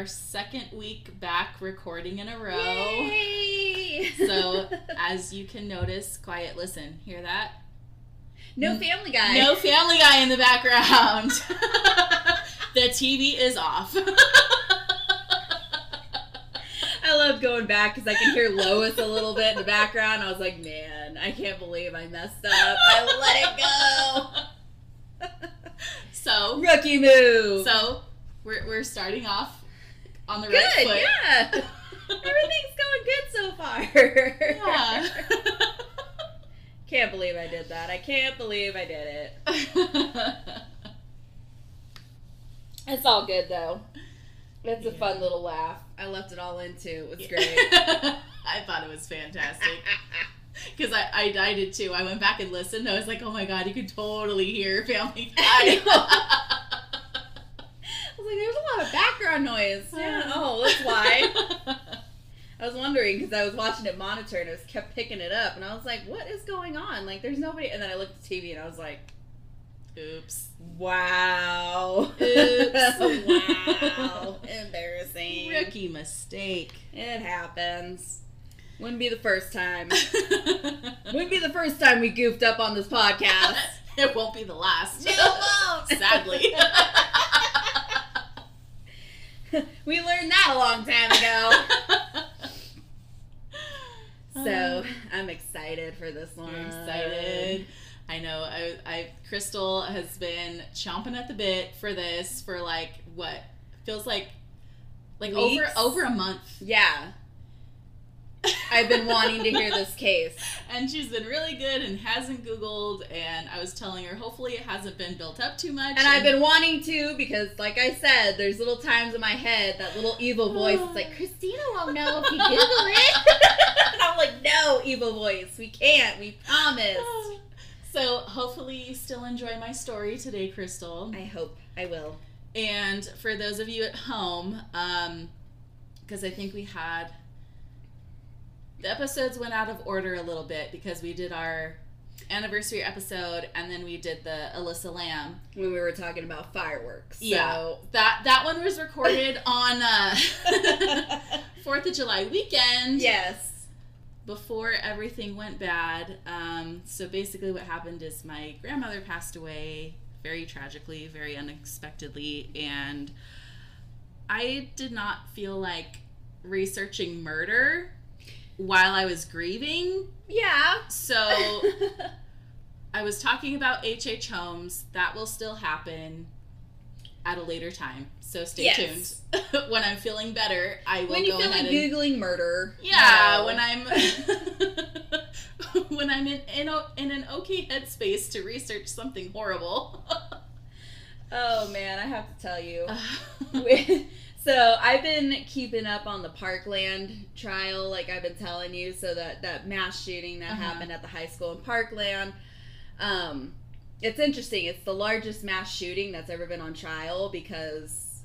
and this is our second week back recording in a row. Yay! So, as you can notice, quiet listen, hear that? no Family Guy. No family guy in the background. the TV is off. I love going back because I can hear Lois a little bit in the background. I was like, man, I can't believe I messed up. I let it go. so. Rookie move. so we're, we're starting off on the good. right foot. Yeah. Everything's going good so far. Yeah. Can't believe I did that. I can't believe I did it. It's all good though. It's a fun little laugh. I left it all in too. It was great. I thought it was fantastic. Because I, I, I did too. I went back and listened. I was like, oh my god, you could totally hear Family Guy. Like, there's a lot of background noise. Yeah. Oh, that's why. I was wondering because I was watching it monitor and it was kept picking it up, and I was like, what is going on? Like, there's nobody. And then I looked at the TV and I was like, Oops. wow. Oops. wow. Embarrassing. Rookie mistake. It happens. Wouldn't be the first time. Wouldn't be the first time we goofed up on this podcast. it won't be the last. No, it won't. Sadly. we learned that a long time ago. So um, I'm excited for this one. We're excited. I know. I, I Crystal has been chomping at the bit for this for like what feels like like over over a month, Yeah. I've been wanting to hear this case. and she's been really good and hasn't Googled. And I was telling her, hopefully it hasn't been built up too much. And I've been wanting to because, like I said, there's little times in my head that little evil voice is like, Kristina won't know if you Google it. and I'm like, no, evil voice. We can't. We promise. So hopefully you still enjoy my story today, Crystal. I hope I will. And for those of you at home, um, because I think we had the episodes went out of order a little bit because we did our anniversary episode and then we did the Elisa Lam. When we were talking about fireworks. Yeah. That that one was recorded on uh, Fourth of July weekend. yes. before everything went bad. Um, so basically, what happened is my grandmother passed away very tragically, very unexpectedly, and I did not feel like researching murder while I was grieving. Yeah. So I was talking about H.H. H. Holmes. That will still happen at a later time. So stay Yes. tuned. when I'm feeling better, I will when you go feel ahead like and Googling murder. yeah, no. when I'm when I'm in in, a, in an okay headspace to research something horrible. Oh, man. I have to tell you. So I've been keeping up on the Parkland trial, like I've been telling you. So that that mass shooting that Uh-huh. happened at the high school in Parkland. Um, it's interesting. It's the largest mass shooting that's ever been on trial because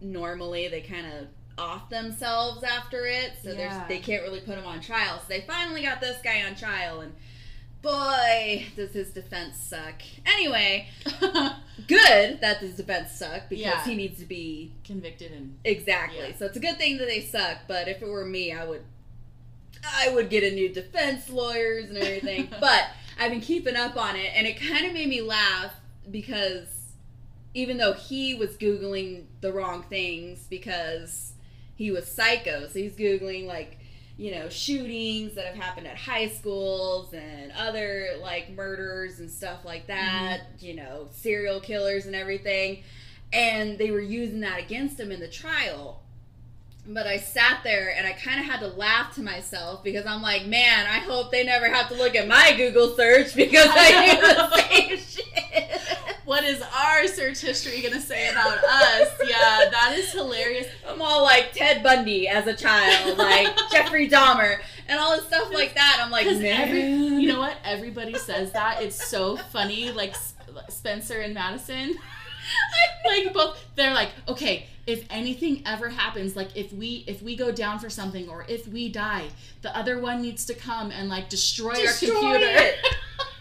normally they kind of off themselves after it, so Yeah. there's they can't really put him on trial. So they finally got this guy on trial, and boy, does his defense suck. Anyway, good that his defense suck because Yeah. he needs to be Convicted and Exactly. Yeah. So it's a good thing that they suck, but if it were me, I would I would get a new defense lawyers and everything. but I've been keeping up on it and it kind of made me laugh because even though he was googling the wrong things because he was psycho, so he's googling like you know shootings that have happened at high schools and other like murders and stuff like that, mm-hmm. you know, serial killers and everything and they were using that against him in the trial. But I sat there and I kind of had to laugh to myself because I'm like, man, I hope they never have to look at my Google search because I do the same shit. What is our search history gonna say about us? Yeah, that is hilarious. I'm all like Ted Bundy as a child, like Jeffrey Dahmer, and all this stuff like that. I'm like, man. every, you know what? Everybody says that. It's so funny. Like Spencer and Madison. like both they're like okay if anything ever happens like if we if we go down for something or if we die the other one needs to come and like destroy, Destroy our computer.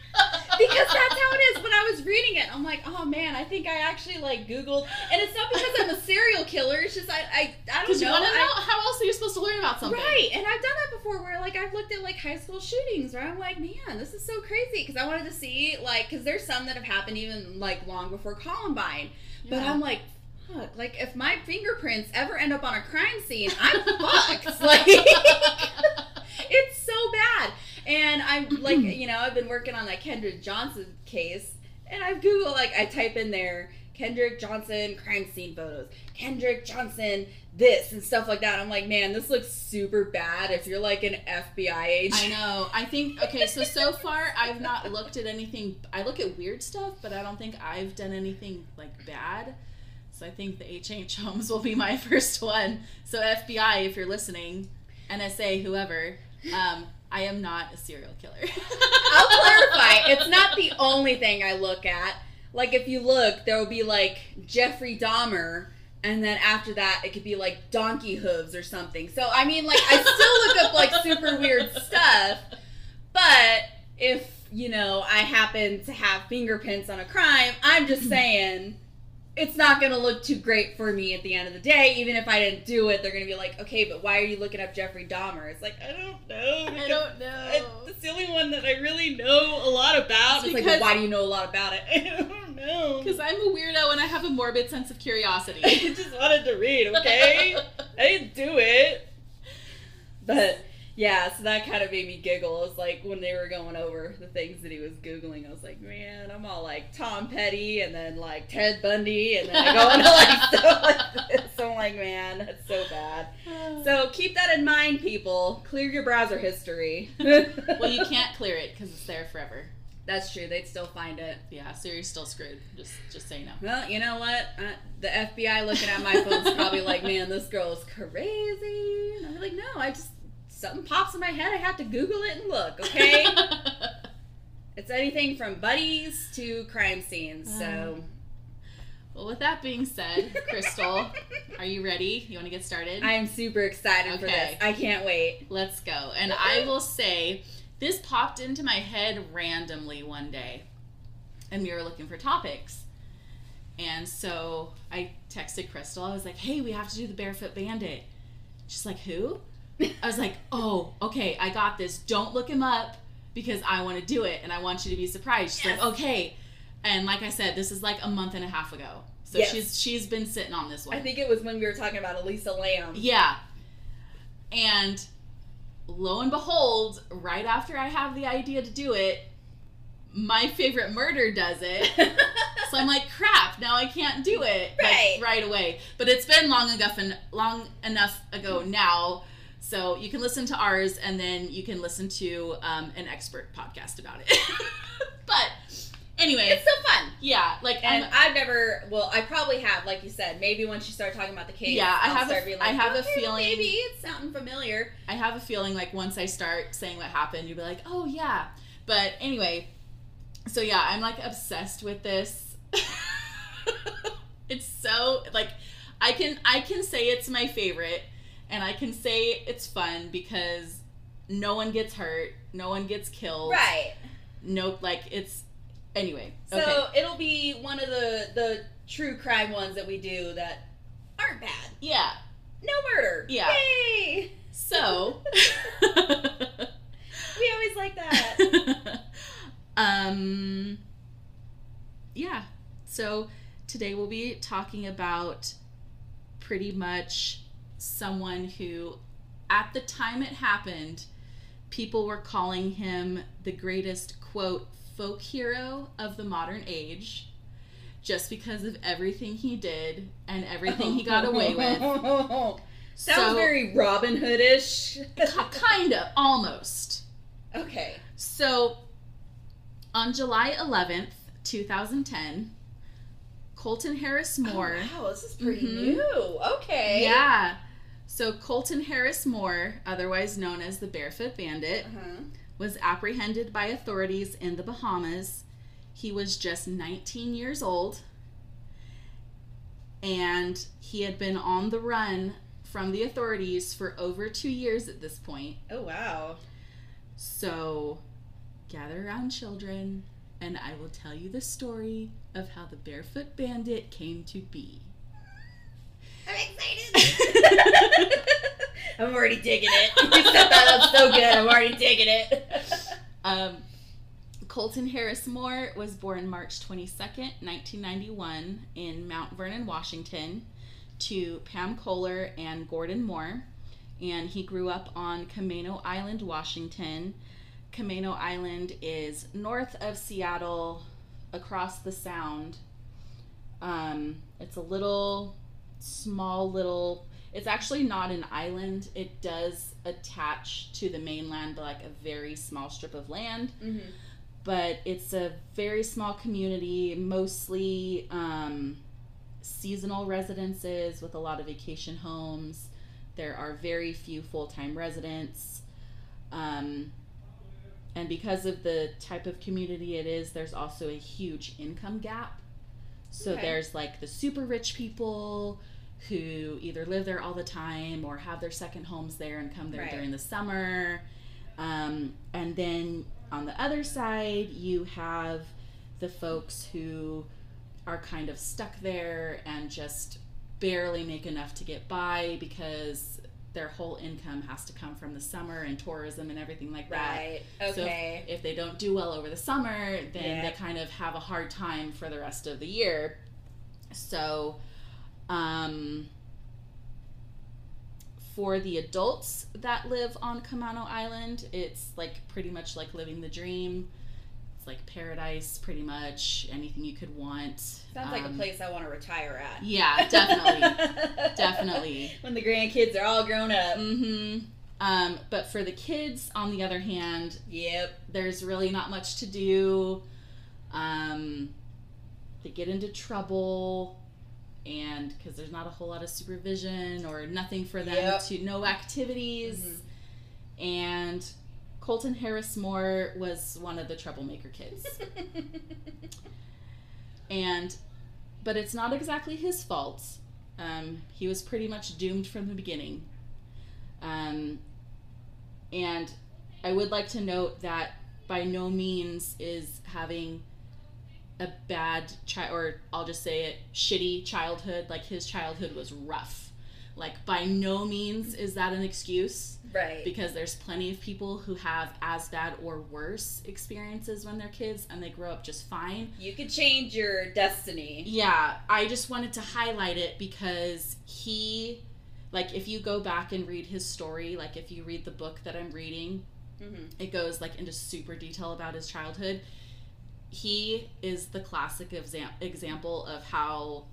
because that's how it is. When I was reading it, I'm like, oh man, I think I actually like Googled, and it's not because I'm a serial killer. It's just I I, I don't you know. to I- know how else are you supposed to learn about something? Right, and I've done that before where like I've looked at like high school shootings where I'm like, man, this is so crazy because I wanted to see like because there's some that have happened even like long before Columbine, but I'm like, fuck, like if my fingerprints ever end up on a crime scene, I'm fucked. Like it's so bad, and I'm like, you know, I've been working on that Kendrick Johnson case, and I've googled like I type in there Kendrick Johnson crime scene photos, Kendrick Johnson this and stuff like that. I'm like, man, this looks super bad. If you're like an FBI agent, I know. I think okay. So so far, I've not looked at anything. I look at weird stuff, but I don't think I've done anything like bad. So I think the HH Holmes will be my first one. So FBI, if you're listening, NSA, whoever, um, I am not a serial killer. I'll clarify. It's not the only thing I look at. Like if you look, there will be like Jeffrey Dahmer, and then after that, it could be like donkey hooves or something. So I mean, like I still look up like super weird stuff, but if you know I happen to have fingerprints on a crime, I'm just saying. It's not gonna look too great for me at the end of the day. Even if I didn't do it, they're gonna be like, "Okay, but why are you looking up Jeffrey Dahmer?" It's like I don't know. I don't know. it's the only one that I really know a lot about. It's like, well, why do you know a lot about it? I don't know. Because I'm a weirdo and I have a morbid sense of curiosity. I just wanted to read, okay? I didn't do it. But yeah, so that kind of made me giggle. It was like when they were going over the things that he was Googling, I was like, man, I'm all like Tom Petty and then like Ted Bundy, and then I go into like stuff like this. I'm like, man, that's so bad. So keep that in mind, people. Clear your browser history. well, you can't clear it because it's there forever. That's true. They'd still find it. Yeah, so you're still screwed. Just just you know. Well, you know what? Uh, the FBI looking at my phone's probably like, man, this girl is crazy. And I'm like, no, I just, something pops in my head. I have to Google it and look, okay? it's anything from buddies to crime scenes, so. Uh, well, with that being said, Crystal, are you ready? You want to get started? I am super excited for this. I can't wait. Let's go. And I will say, this popped into my head randomly one day, and we were looking for topics. And so I texted Crystal. I was like, hey, we have to do the Barefoot Bandit. She's like, who? I was like, oh, okay, I got this. Don't look him up because I want to do it and I want you to be surprised. She's Yes. like, okay. And like I said, this is like a month and a half ago. So Yes. she's she's been sitting on this one. I think it was when we were talking about Elisa Lam. Yeah. And lo and behold, right after I have the idea to do it, my favorite murder does it. So I'm like, crap, now I can't do it like, Right. right away. But it's been long enough and long enough ago hmm. now. So you can listen to ours and then you can listen to um, an expert podcast about it. but anyway, it's so fun. yeah, like And I'm- I've never, well, I probably have, like you said, maybe once you start talking about the case, Yeah, I I'll have a- start being I like, have a feeling- Maybe it's sounding familiar. I have a feeling like once I start saying what happened, you'll be like, oh yeah. But anyway, so yeah, I'm like obsessed with this. it's so like I can I can say it's my favorite and I can say it's fun because no one gets hurt, no one gets killed. Right. Nope, like it's anyway. So okay. it'll be one of the the true crime ones that we do that aren't bad. Yeah. No murder. Yeah. Yay! So We always like that. um yeah so today we'll be talking about pretty much someone who at the time it happened people were calling him the greatest quote folk hero of the modern age just because of everything he did and everything he got away with Sounds So- very Robin Hoodish. Ki- kind of almost okay. So, on July 11th, 2010, Colton Harris Moore. Oh, wow, this is pretty Mhm. new. Okay. Yeah. So, Colton Harris Moore, otherwise known as the Barefoot Bandit, Uh-huh. was apprehended by authorities in the Bahamas. He was just 19 years old. And he had been on the run from the authorities for over two years at this point. Oh wow. So, gather around, children. and I will tell you the story of how the Barefoot Bandit came to be. I'm excited. I'm already digging it. You set that up so good. I'm already digging it. Um, Colton Harris Moore was born March 22nd, 1991, in Mount Vernon, Washington, to Pam Kohler and Gordon Moore. And he grew up on Camano Island, Washington. Camano Island is north of Seattle, across the Sound. Um, it's a little small little it's actually not an island. It does attach to the mainland but like a very small strip of land. Mm-hmm. but it's a very small community mostly um, seasonal residences with a lot of vacation homes. There are very few full-time residents. Um, and because of the type of community it is there's also a huge income gap so Okay. there's like the super rich people who either live there all the time or have their second homes there and come there Right. during the summer. Um, and then on the other side, you have the folks who are kind of stuck there and just barely make enough to get by because their whole income has to come from the summer and tourism and everything like that. Right. So if- Okay. if they don't do well over the summer, then Yeah. they kind of have a hard time for the rest of the year. So, um, for the adults that live on Camano Island, it's like pretty much like living the dream. It's like paradise, pretty much. Anything you could want. Sounds like a Um, place I want to retire at. Yeah, definitely. definitely. When the grandkids are all grown up. Mm-hmm. Um, but for the kids, on the other hand, Yep. there's really not much to do. Um, they get into trouble, and because there's not a whole lot of supervision or nothing for them Yep. to, no activities. Mhm. And Colton Harris Moore was one of the troublemaker kids. and, but it's not exactly his fault. Um, he was pretty much doomed from the beginning. Um, and I would like to note that by no means is having a bad child, or I'll just say it, shitty childhood. Like his childhood was rough. Like by no means is that an excuse right. because there's plenty of people who have as bad or worse experiences when they're kids and they grow up just fine. you could change your destiny. Yeah, I just wanted to highlight it because he, like, if you go back and read his story, like, if you read the book that I'm reading, Mm-hmm. it goes like into super detail about his childhood. He is the classic exam- example of how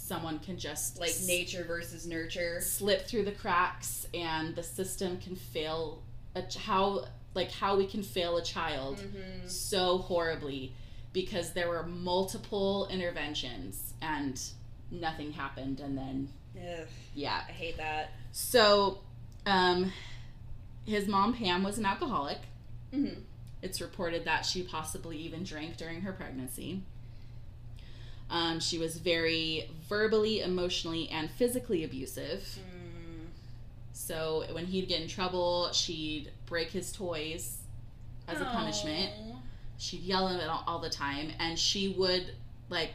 someone can just Like nature versus nurture. slip through the cracks and the system can fail a ch- how like how we can fail a child Mm-hmm. so horribly because there were multiple interventions and nothing happened and then Ugh, yeah I hate that. so um his mom pam was an alcoholic Mm-hmm. it's reported that she possibly even drank during her pregnancy um, she was very verbally emotionally and physically abusive Mm. So when he'd get in trouble, she'd break his toys as a punishment. She'd yell at him all, all the time, and she would like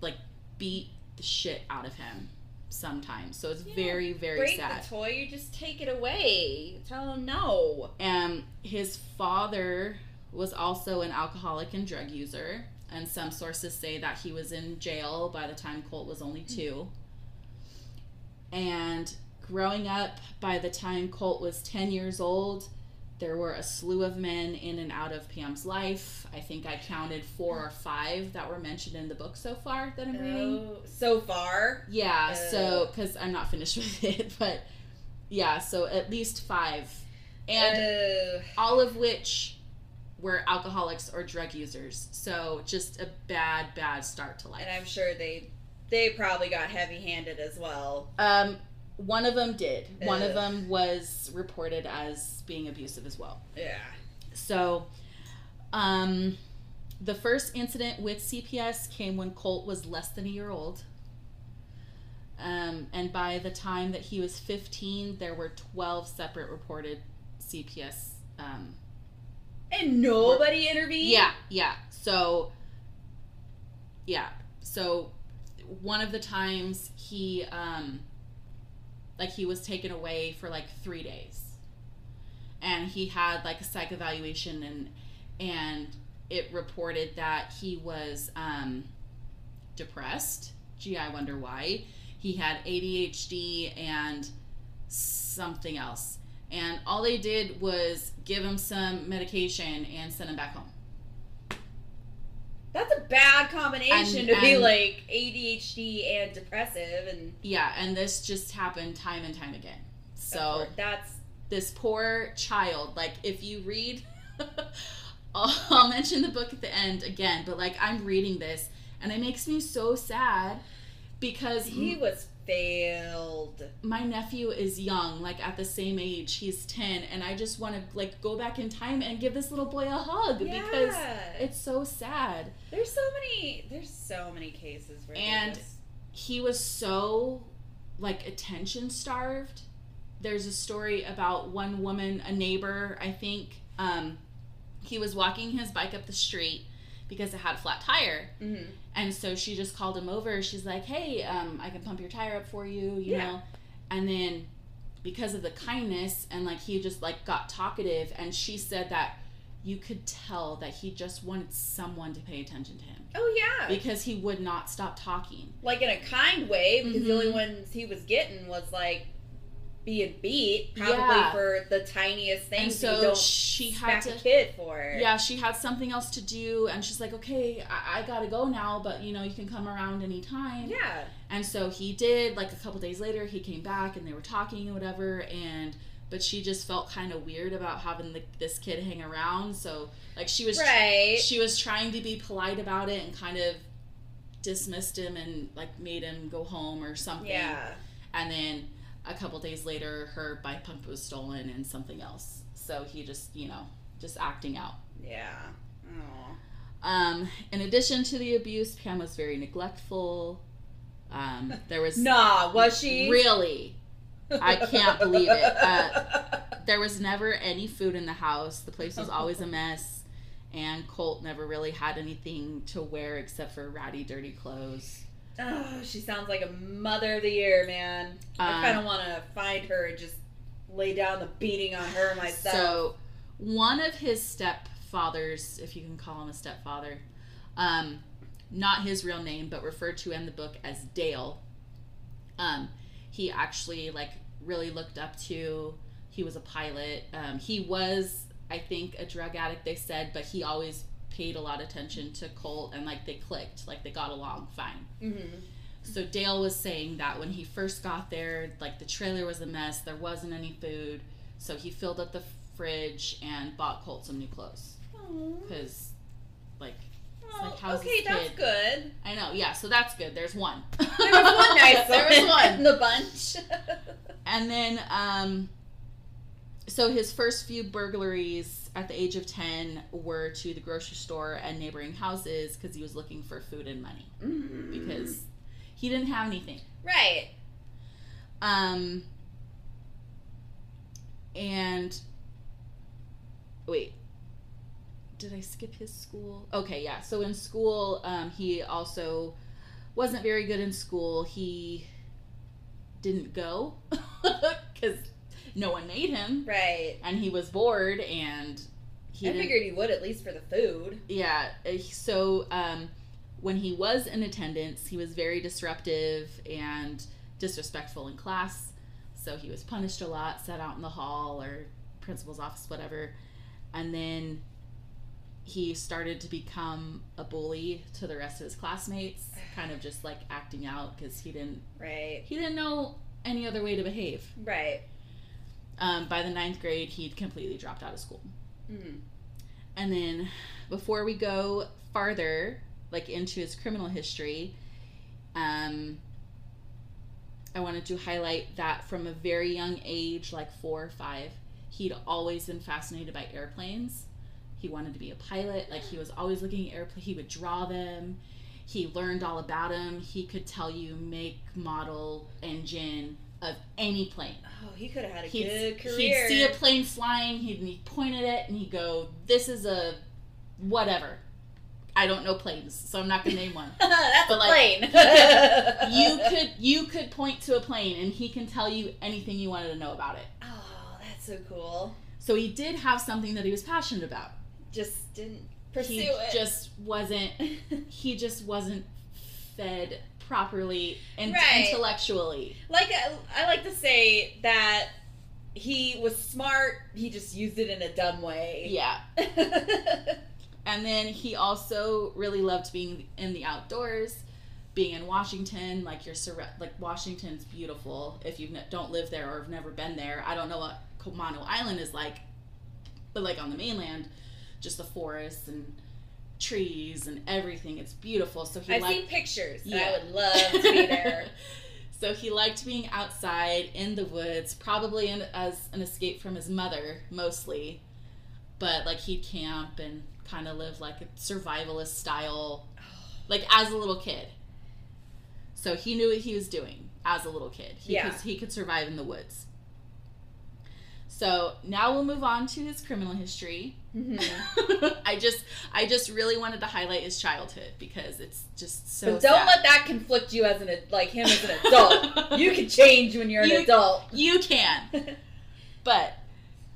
like beat the shit out of him sometimes. So it's Yeah, very very Break sad. the toy, you just take it away. Tell him no. And his father was also an alcoholic and drug user, and some sources say that he was in jail by the time Colt was only hmm. two. And growing up, by the time Colt was 10 years old, there were a slew of men in and out of Pam's life. I think I counted four or five that were mentioned in the book so far that I'm reading. Oh, so far. Yeah, oh. so because I'm not finished with it, but yeah, so at least five. And Ugh. all of which were alcoholics or drug users. So just a bad, bad start to life. and I'm sure they they probably got heavy handed as well. Um, one of them did. One of them was reported as being abusive as well. Yeah. So, um, the first incident with CPS came when Colt was less than a year old. Um, and by the time that he was 15, there were 12 separate reported CPS um, And nobody intervened? Yeah, yeah. So, yeah. So, one of the times he, um, like, he was taken away for like three days. And he had like a psych evaluation, and, and it reported that he was, um, depressed. Gee, I wonder why. He had ADHD and something else. And all they did was give him some medication and send him back home. That's a bad combination And- to be like ADHD and depressive and Yeah, and this just happened time and time again. So that's this poor child, like if you read, I'll, I'll mention the book at the end again, but like I'm reading this and it makes me so sad because he was failed. my nephew is young, like at the same age, he's 10, and I just want to like go back in time and give this little boy a hug because it's so sad. there's so many there's so many cases where And- just- he was so like attention starved. There's a story about one woman, a neighbor, I think, um, he was walking his bike up the street because it had a flat tire. Mhm. And so she just called him over. She's like, hey, um, I can pump your tire up for you, you Yeah. know? And then because of the kindness and like he just like got talkative and she said that you could tell that he just wanted someone to pay attention to him Oh yeah. because he would not stop talking. like in a kind way because the only Mhm. ones he was getting was like being beat probably Yeah. for the tiniest And things so you don't she had to a kid for. Yeah, she had something else to do, and she's like, okay, I, I gotta go now, but you know, you can come around anytime. Yeah. And so he did. Like a couple days later, he came back, and they were talking and whatever. And but she just felt kind of weird about having the, this kid hang around. So like she was Right. she was trying to be polite about it and kind of dismissed him and like made him go home or something. Yeah. And then a couple days later, her bike pump was stolen and something else. So he just you know just acting out. Yeah. Oh. Um, in addition to the abuse, Pam was very neglectful. Um, there was Nah, was she? really I can't believe it. Uh, there was never any food in the house. The place was always a mess, and Colt never really had anything to wear except for ratty, dirty clothes. Oh, she sounds like a mother of the year, man. I Um, kind of want to find her and just lay down the beating on her myself. So, one of his stepfathers, if you can call him a stepfather, um, not his real name, but referred to in the book as Dale. Um, he actually like really looked up to. He was a pilot. Um, he was, I think, a drug addict. They said, but he always paid a lot of attention to Colt, and like they clicked, like they got along fine. Mhm. So Dale was saying that when he first got there, like the trailer was a mess, there wasn't any food. So he filled up the fridge and bought Colt some new clothes because, like, okay, that's kid? good. I know, yeah. So that's good. There's one. There was one nice there was one in the bunch. And then, um, so his first few burglaries at the age of ten were to the grocery store and neighboring houses because he was looking for food and money Mm. because he didn't have anything. right. Um, and wait, did I skip his school? Okay, yeah. So in school, um, he also wasn't very good in school. He didn't go because no one made him, Right. and he was bored, and he I figured he would at least for the food. Yeah. uh, So um, when he was in attendance, he was very disruptive and disrespectful in class. So he was punished a lot, set out in the hall or principal's office, whatever. And then he started to become a bully to the rest of his classmates, kind of just like acting out because he didn't Right. he didn't know any other way to behave. Right. Um, by the ninth grade, he'd completely dropped out of school. Mm. And then before we go farther, like into his criminal history, um, I wanted to highlight that from a very young age, like four or five, he'd always been fascinated by airplanes. He wanted to be a pilot. Like he was always looking at airplanes. He would draw them. He learned all about them. He could tell you make, model, engine, of any plane. Oh, he could have had a He'd, good he'd see a plane flying, he'd, he'd point at it, and he'd go, "This is a whatever." I don't know planes, so I'm not gonna name one. That's But, a like, plane. you could you could point to a plane, and he can tell you anything you wanted to know about it. Oh, that's so cool. So he did have something that he was passionate about. Just didn't pursue he it. just wasn't. He just wasn't fed properly and Right. intellectually. like I, I like to say that he was smart. He just used it in a dumb way. Yeah. And then he also really loved being in the outdoors, being in Washington. Like you're surra- like Washington's beautiful. If you don't live there or have never been there, I don't know what Camano Island is like, but like on the mainland, just the forests and trees and everything. It's beautiful. So he I've liked seen pictures. Yeah. I would love to be there. so he liked being outside in the woods, probably in, as an escape from his mother, mostly. But like he'd camp and kind of live like a survivalist style, like as a little kid. So he knew what he was doing as a little kid. He Yeah. could, he could survive in the woods. So now we'll move on to his criminal history. Mhm. I just I just really wanted to highlight his childhood because it's just so but don't sad. let that conflict you as an like him as an adult. you can change when you're an adult. You can. but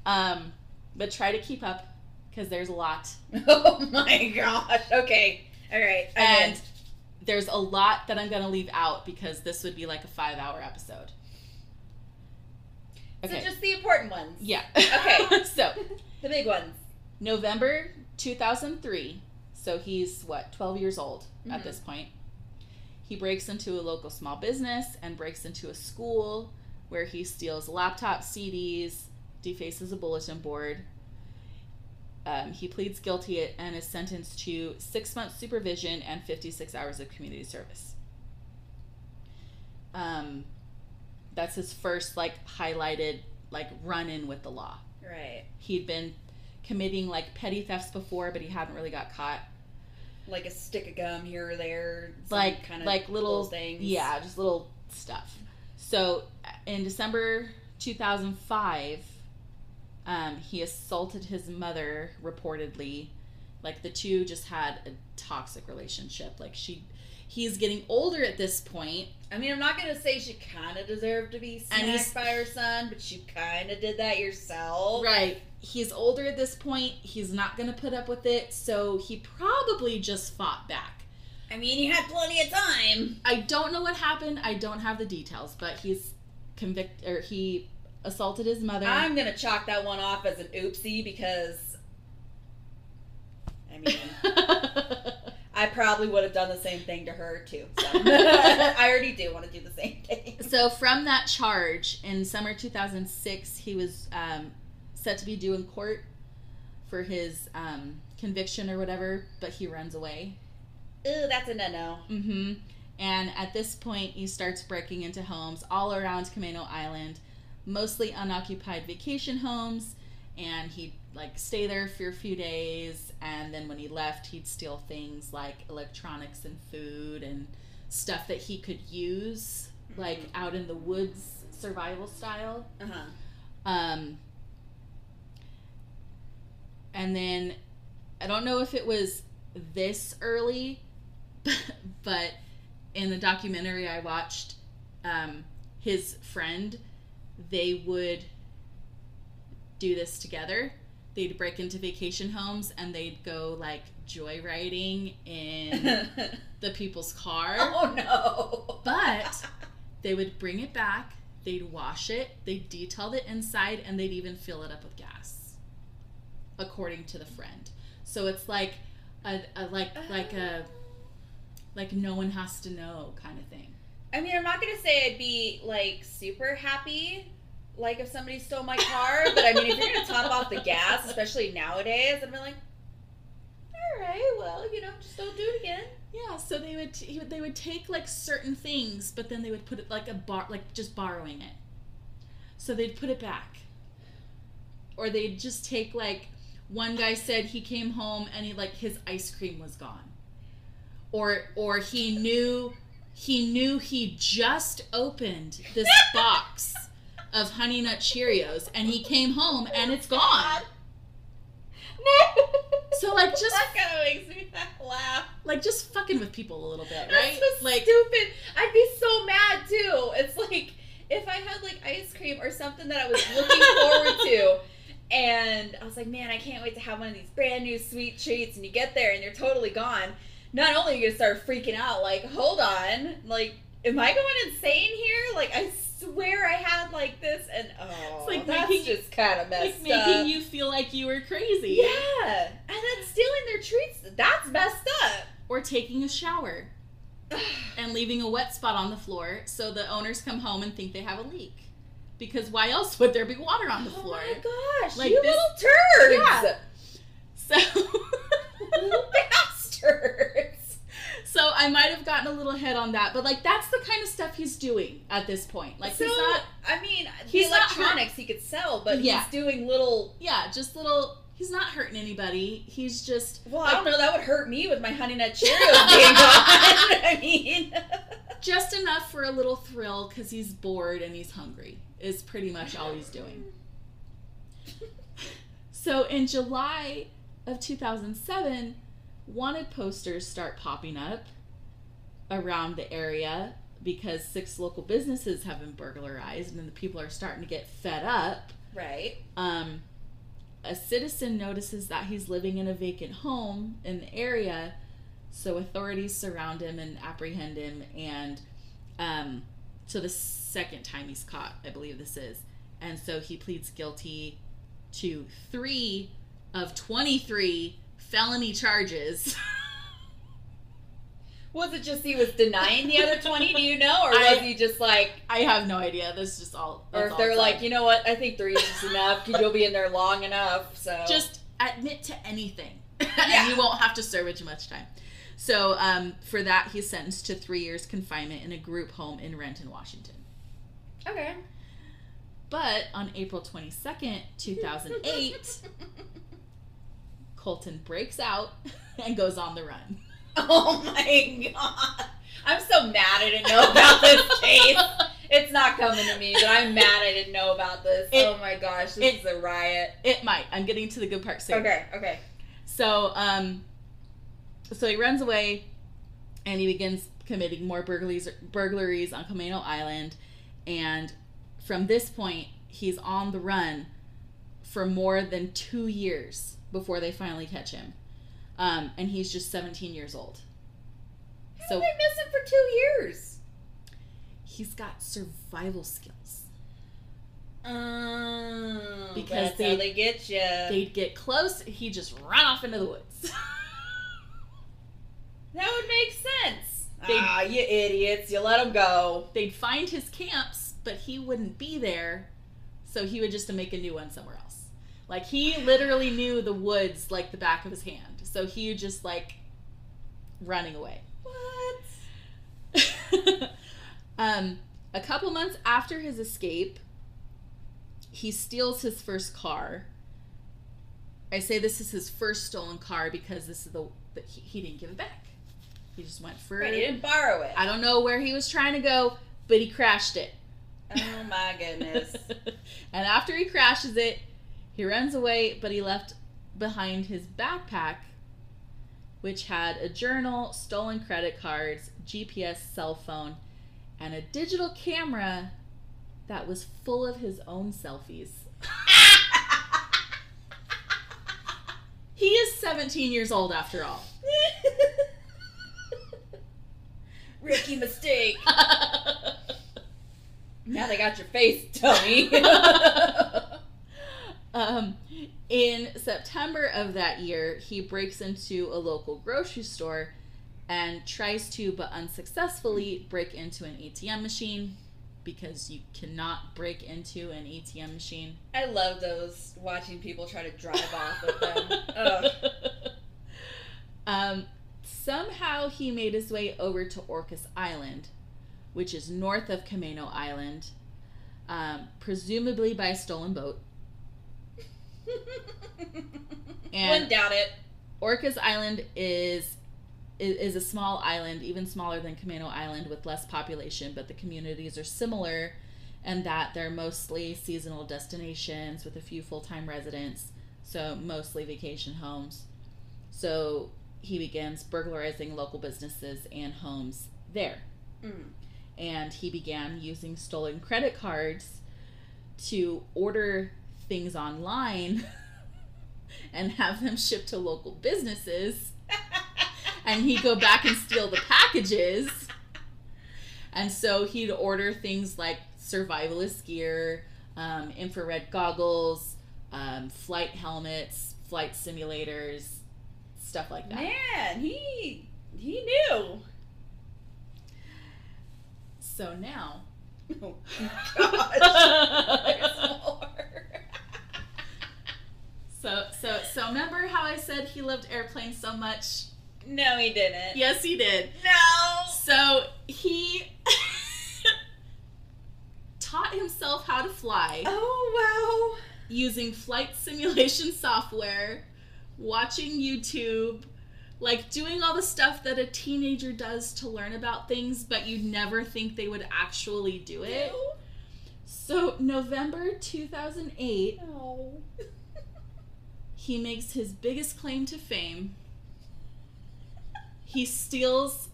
um but try to keep up because there's a lot oh my gosh. Okay. All right. And there's a lot that I'm going to leave out because this would be like a 5-hour episode. Okay. So just the important ones. yeah. Okay. so, The big ones. November 2003. So he's what, 12 years old at Mhm. this point. He breaks into a local small business and breaks into a school where he steals laptop CDs, defaces a bulletin board. Um, he pleads guilty and is sentenced to six months supervision and 56 hours of community service. Um, that's his first like highlighted like run in with the law Right. he'd been committing like petty thefts before, but he hadn't really got caught. Like a stick of gum here or there. Like kind of like little, things. yeah, just little stuff. So in December 2005, um, he assaulted his mother reportedly. Like the two just had a toxic relationship. Like she, he's getting older at this point, I mean, I'm not gonna say she kind of deserved to be smacked by her son, but you kind of did that yourself. Right. He's older at this point. He's not going to put up with it. So he probably just fought back. I mean, he had plenty of time. I don't know what happened. I don't have the details, but he's convicted or he assaulted his mother. I'm gonna chalk that one off as an oopsie because. I mean, I probably would have done the same thing to her too. So. I already do want to do the same thing. so from that charge in summer 2006, he was um, set to be due in court for his um, conviction or whatever, but he runs away. Ooh, that's a no-no. Mm-hmm. And at this point, he starts breaking into homes all around Camano Island, mostly unoccupied vacation homes, and he'd like stay there for a few days, and then when he left, he'd steal things like electronics and food and stuff that he could use, like out in the woods, survival style. Uh huh. Um, and then I don't know if it was this early, but in the documentary I watched, um, his friend, they would do this together. They'd break into vacation homes and they'd go like joyriding in the people's car. oh no. But they would bring it back, they'd wash it, they'd detail the inside, and they'd even fill it up with gas. According to the friend. So it's like a, a like like a like no one has to know kind of thing. I mean, I'm not gonna say I'd be like super happy, like if somebody stole my car. but I mean, if you're gonna top off the gas, especially nowadays, I'd be like, all right, well, you know, just don't do it again. Yeah, so they would he would they would take like certain things, but then they would put it like a bar like just borrowing it. So they'd put it back. Or they'd just take like one guy said he came home and he like his ice cream was gone. Or or he knew he knew he just opened this box of Honey Nut Cheerios and he came home and it's gone. No. So, like, just- that kind of makes me laugh. Like just fucking with people a little bit, That's right? so like stupid. I'd be so mad too. It's like if I had like ice cream or something that I was looking forward to, and I was like, man, I can't wait to have one of these brand new sweet treats, and you get there and you're totally gone. Not only are you gonna start freaking out, like, hold on, like, am I going insane here? Like, I swear I had like this, and oh, It's like that's making- just kind of messed like up. making you feel like you were crazy. yeah, and then stealing their treats. That's messed up. Or taking a shower and leaving a wet spot on the floor so the owners come home and think they have a leak. Because why else would there be water on the oh floor? Oh my gosh, Like you this- little turds! Yeah. So little bastards! So I might have gotten a little hit on that, but like that's the kind of stuff he's doing at this point. Like so, he's not I mean, he's electronics he could sell, but Yeah. he's doing little. yeah, just little he's not hurting anybody. He's just Well, I don't know. That would hurt me with my Honey Nut Cheerios being gone. I mean, just enough for a little thrill because he's bored and he's hungry is pretty much all he's doing. So in July of 2007, wanted posters start popping up around the area because six local businesses have been burglarized and the people are starting to get fed up. right? Um, a citizen notices that he's living in a vacant home in the area, so authorities surround him and apprehend him. And um, so the second time he's caught, I believe this is, and so he pleads guilty to three of twenty-three felony charges. Was it just he was denying the other twenty? Do you know, or I- was he just like, I have no idea. This is just all. or if all they're like, you know what? I think three is enough because you'll be in there long enough. So just admit to anything Yeah. and you won't have to serve it too much time so um, for that he's sentenced to three years confinement in a group home in renton washington okay. but on april 22nd 2008 colton breaks out and goes on the run Oh my god. I'm so mad I didn't know about this case. It's not coming to me, but I'm mad I didn't know about this. It- oh my gosh, this it- is a riot. it might i'm getting to the good part soon Okay, okay. So, um, so he runs away, and he begins committing more burglaries burglaries on Camano Island, and from this point, he's on the run for more than two years before they finally catch him, um, and he's just 17 years old. So So they miss him for two years. he's got survival skills. Um, Because they- how they get you. They'd get close, he just run off into the woods. that would make sense. They- ah, you idiots! You let him go. they'd find his camps, but he wouldn't be there, so he would just make a new one somewhere else. Like he literally knew the woods like the back of his hand, so he just like running away. What? um, a couple months after his escape, he steals his first car. I say this is his first stolen car because this is the that he, he didn't give it back. He just went for Right, you didn't borrow it. I don't know where he was trying to go, but he crashed it. oh my goodness. and after he crashes it, he runs away, but he left behind his backpack, which had a journal, stolen credit cards, GPS, cell phone, and a digital camera that was full of his own selfies. He is 17 years old after all. Ricky mistake. Now they got your face, dummy. Um, in September of that year, he breaks into a local grocery store and tries to, but unsuccessfully, break into an ATM machine because you cannot break into an ATM machine. I love those watching people try to drive off with them. Um, somehow he made his way over to Orcas Island, which is north of Camano Island, um, presumably by a stolen boat. And Wouldn't doubt it. Orcas Island is is a small island, even smaller than Camano Island, with less population, but the communities are similar and that they're mostly seasonal destinations with a few full time residents, so mostly vacation homes. So he begins burglarizing local businesses and homes there. Mm. And he began using stolen credit cards to order things online and have them shipped to local businesses. And he'd go back and steal the packages. And so he'd order things like survivalist gear, um, infrared goggles, um, flight helmets, flight simulators, stuff like that. Man, he he knew. So now. Oh gosh. There's more. So so so remember how I said he loved airplanes so much? no, he didn't. Yes, he did. No. So he taught himself how to fly Oh well. using flight simulation software, watching YouTube, like doing all the stuff that a teenager does to learn about things, but you'd never think they would actually do wow. it. So, November 2008, No. he makes his biggest claim to fame. He steals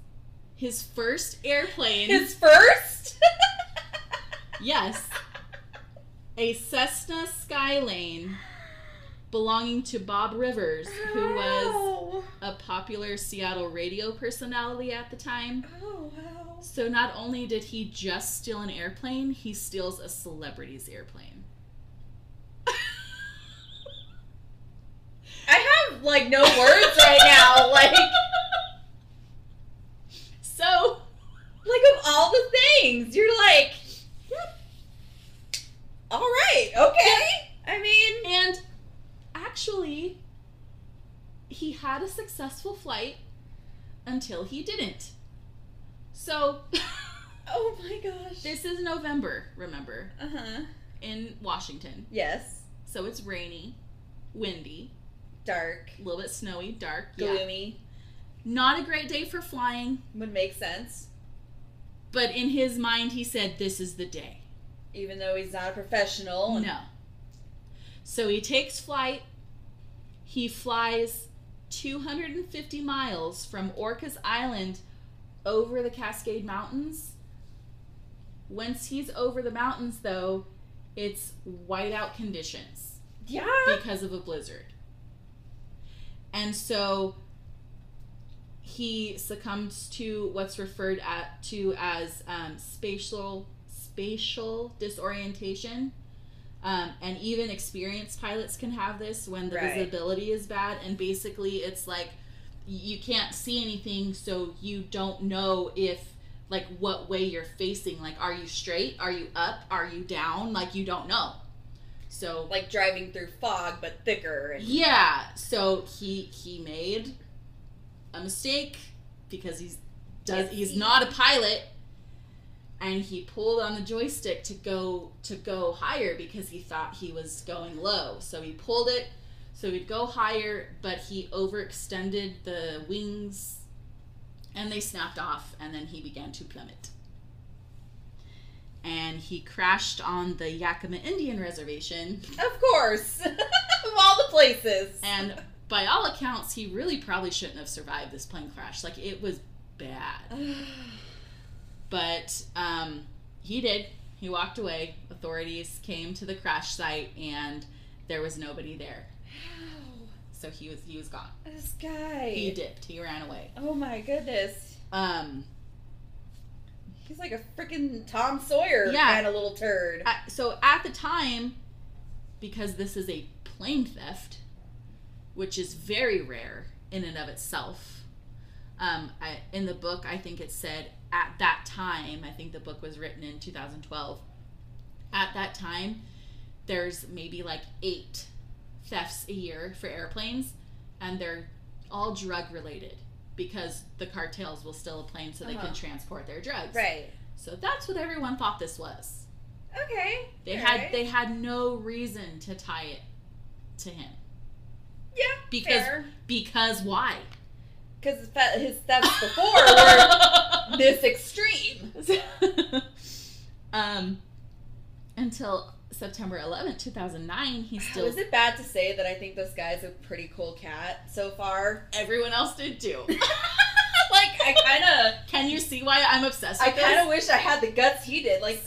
his first airplane. His first. yes. A Cessna Skylane belonging to Bob Rivers, who was a popular Seattle radio personality at the time. Oh wow. So not only did he just steal an airplane, he steals a celebrity's airplane. I have like no words right now. Like So, like of all the things, you're like, yep. All right. Okay. I mean, and actually, he had a successful flight until he didn't. So, oh my gosh. this is November, remember, Uh huh. in Washington. Yes. So it's rainy, windy, Dark, a little bit snowy, dark. Yeah. gloomy Not a great day for flying, would make sense, but in his mind, he said, This is the day. even though he's not a professional. No. So he takes flight. He flies 250 miles from Orcas Island over the Cascade Mountains. Once he's over the mountains, though, it's whiteout conditions Yeah. because of a blizzard. And so he succumbs to what's referred at, to as um, spatial spatial disorientation. Um, and even experienced pilots can have this when the Right. visibility is bad. And basically, it's like you can't see anything, so you don't know if like what way you're facing. Like, are you straight? Are you up? Are you down? Like, you don't know. So Like driving through fog, but thicker. And yeah, so he he made a mistake because he's does he's not a pilot and he pulled on the joystick to go to go higher because he thought he was going low. So he pulled it so he'd go higher, but he overextended the wings and they snapped off and then he began to plummet. And he crashed on the Yakima Indian Reservation Of course. of all the places. and by all accounts, he really probably shouldn't have survived this plane crash. Like it was bad. But um, he did. He walked away. Authorities came to the crash site, and there was nobody there. Wow. So he was he was gone. This guy. He dipped. He ran away. Oh my goodness. Um, He's like a freaking Tom Sawyer Yeah. kind of little turd. at- so at the time, because this is a plane theft, which is very rare in and of itself. Um, I, in the book, I think it said at that time. I think the book was written in 2012. At that time, there's maybe like eight thefts a year for airplanes, and they're all drug related because the cartels will steal a plane so they Uh-huh. can transport their drugs. Right. So that's what everyone thought this was. Okay. They All had right. they had no reason to tie it to him Yeah. because fair. because why? because his steps before were this extreme. um, until September 11th, 2009, he still. Is it bad to say that I think this guy's a pretty cool cat so far? Everyone else did too. like I kind of. Can you see why I'm obsessed? I kind of wish I had the guts he did. Like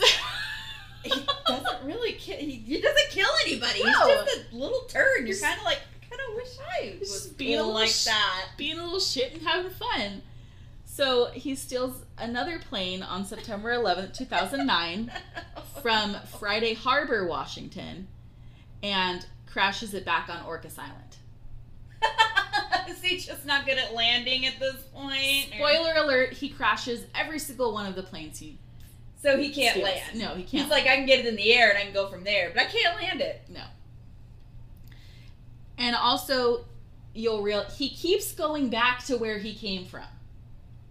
he doesn't really kill. He, he doesn't kill anybody. No. He's just a little turd. You're kind of like, I kind of wish I was being cool like sh- that. being a little shit and having fun. So he steals another plane on September 11th, 2009, from Friday Harbor, Washington, and crashes it back on Orcas Island. Is he just not good at landing at this point? or- Spoiler alert: He crashes every single one of the planes he So he can't steals. land. No, he can't. He's like, I can get it in the air and I can go from there, but I can't land it. No. And also, you'll real he keeps going back to where he came from.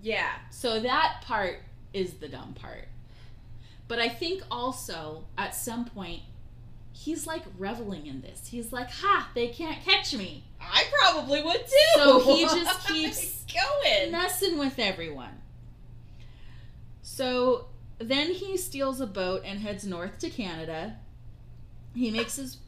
Yeah. So that part is the dumb part. But I think also at some point he's like reveling in this. He's like, "Ha, they can't catch me." I probably would too. So he just keeps going. messing with everyone. So then he steals a boat and heads north to Canada. He makes his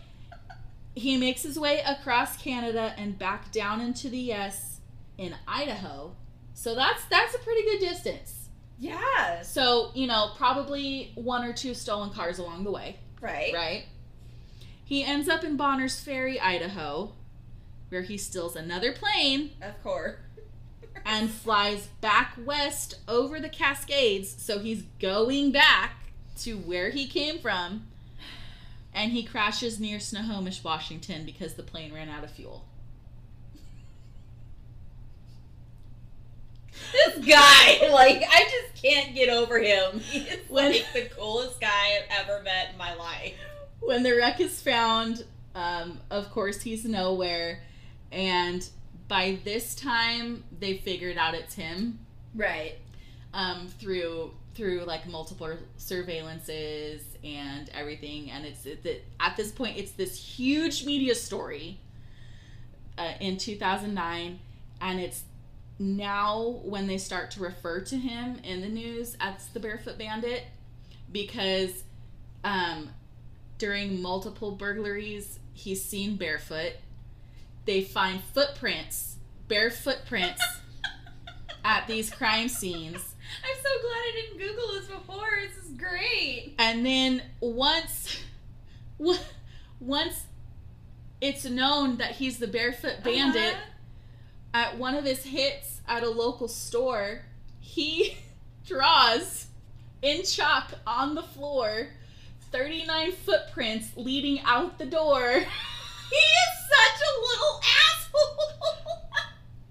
he makes his way across Canada and back down into the US in Idaho. So that's that's a pretty good distance. Yes. So, you know, probably one or two stolen cars along the way, Right. right? He ends up in Bonners Ferry, Idaho, where he steals another plane Of course. and flies back west over the Cascades. So he's going back to where he came from. And he crashes near Snohomish, Washington because the plane ran out of fuel. This guy, like, I just can't get over him. He's When- like the coolest guy I've ever met in my life. When the wreck is found, um, of course, he's nowhere. And by this time, they figured out it's him Right. um, through through like multiple surveillances and everything and it's it, it- at this point it's this huge media story uh, in 2009 and it's now when they start to refer to him in the news as the barefoot bandit because um, during multiple burglaries he's seen barefoot they find footprints bare footprints at these crime scenes I'm so glad I didn't Google this before. This is great. and then once once it's known that he's the barefoot bandit Uh-huh. at one of his hits at a local store he draws in chalk on the floor 39 footprints leading out the door He is such a little asshole.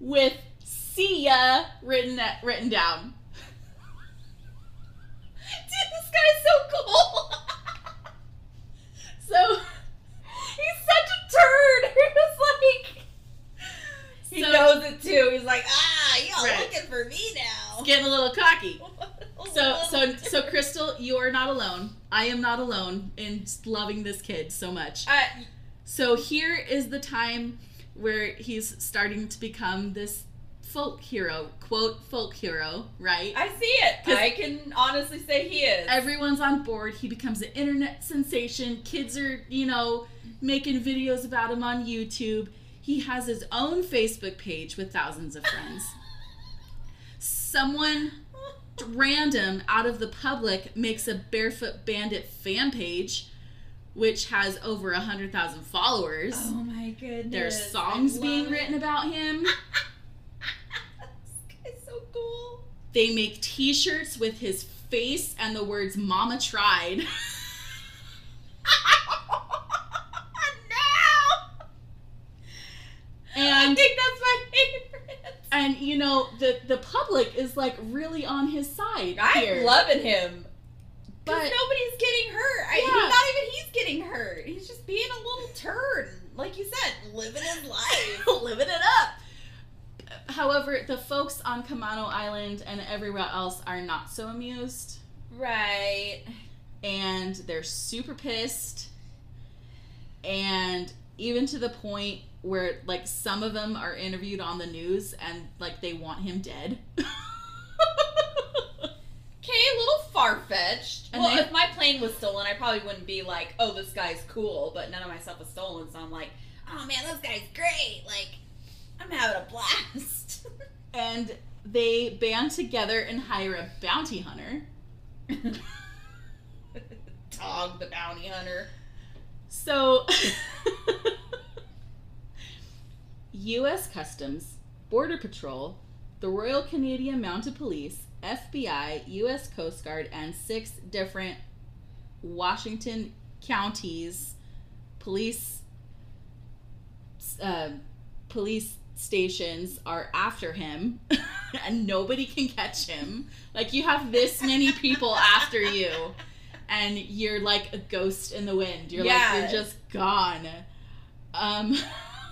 with see ya written written down Dude, this guy's so cool. so He's such a turd. He's like, he So- knows it too. He's like, ah, y'all Right. looking for me now. getting a little cocky So Oh, so so Crystal, you are not alone. I am not alone in loving this kid so much. Uh, So here is the time where he's starting to become this folk hero, quote folk hero, right? I see it. I can honestly say he is. Everyone's on board. He becomes an internet sensation. Kids are, you know, making videos about him on YouTube. He has his own Facebook page with thousands of friends. Someone random out of the public makes a barefoot bandit fan page which has over a hundred thousand followers oh my goodness. there's songs being it. written about him this guy's so cool. they make t-shirts with his face and the words mama tried no! I and think that's my favorite. and you know the the public is like really on his side I'm loving him. But nobody's getting hurt. I, Not even he's getting hurt. He's just being a little turd. Like you said, living his life. living it up however the folks on Camano island and everywhere else are not so amused Right. and they're super pissed and even to the point where like some of them are interviewed on the news and like they want him dead. Okay, a little far fetched. Well, they- if my plane was stolen, I probably wouldn't be like, "Oh, this guy's cool," but none of my stuff was stolen, so I'm like, "Oh man, this guy's great!" Like, I'm having a blast. and they band together and hire a bounty hunter. Dog the bounty hunter. So, U.S. Customs, Border Patrol, the Royal Canadian Mounted Police, FBI, U.S. Coast Guard, and six different Washington counties police uh, police stations are after him, and nobody can catch him. Like you have this many people after you and you're like a ghost in the wind. You're like you're just gone. Um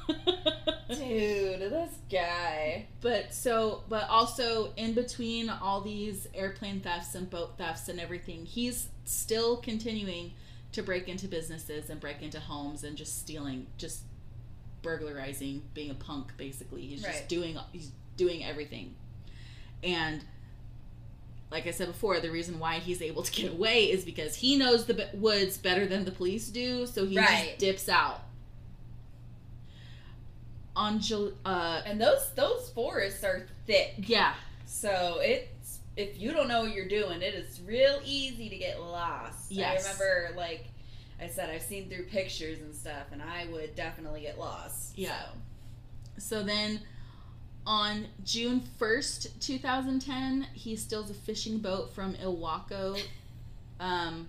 Dude, this guy. but so but also in between all these airplane thefts and boat thefts and everything, he's still continuing to break into businesses and break into homes and just stealing, just burglarizing, being a punk basically. He's just doing he's doing everything. And like I said before, the reason why he's able to get away is because he knows the woods better than the police do, so he Right. just dips out. On Jul- uh And those those forests are thick, yeah, so it's if you don't know what you're doing, it is real easy to get lost. Yes. I remember, like I said, I've seen through pictures and stuff, and I would definitely get lost. Yeah. So then on June 1st, 2010, he steals a fishing boat from Ilwaco. Um,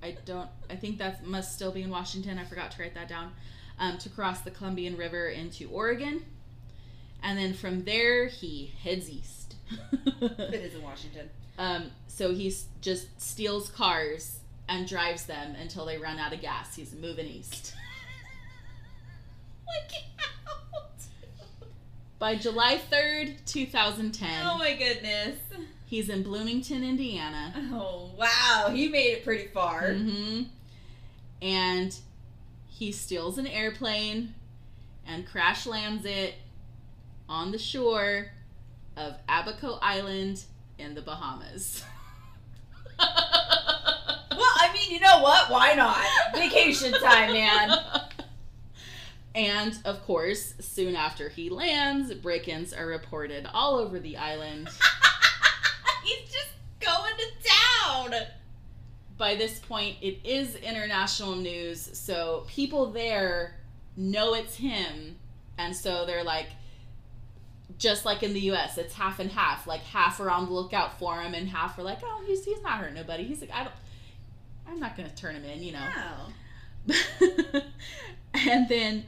I don't, I think that must still be in Washington. I forgot to write that down. Um, to cross the Columbian River into Oregon. And then from there, he heads east. It is in Washington. um, so he just steals cars and drives them until they run out of gas. He's moving east. Look out! By July 3rd, 2010, Oh my goodness. he's in Bloomington, Indiana. Oh wow, he made it pretty far. hmm And he steals an airplane and crash lands it on the shore of Abaco Island in the Bahamas. Well, I mean, you know what? Why not? Vacation time, man. And of course, soon after he lands, break ins are reported all over the island. He's just going to town. By this point, it is international news, so people there know it's him, and so they're like, just like in the U.S., it's half and half. Like half are on the lookout for him, and half are like, oh, he's he's not hurt nobody. He's like, I don't, I'm not gonna turn him in, you know. Wow. and then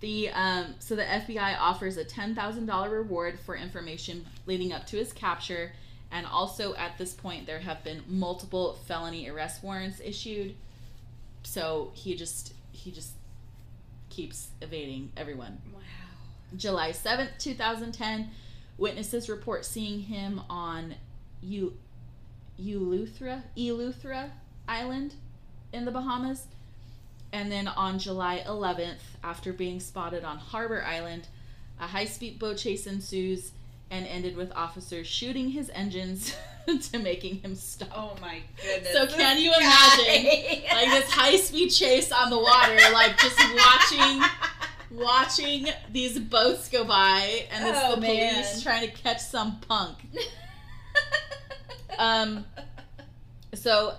the um, so the FBI offers a ten thousand dollar reward for information leading up to his capture, and also at this point there have been multiple felony arrest warrants issued. So he just he just keeps evading everyone. Wow. July seventh, two thousand ten, witnesses report seeing him on U Eleuthera Eleuthera Island in the Bahamas. And then on July 11th, after being spotted on Harbor Island, a high speed boat chase ensues and ended with officers shooting his engines to making him stop. Oh my goodness. So can you guy. imagine, Like this high speed chase on the water, like just watching watching these boats go by and Oh, the man. police trying to catch some punk. Um so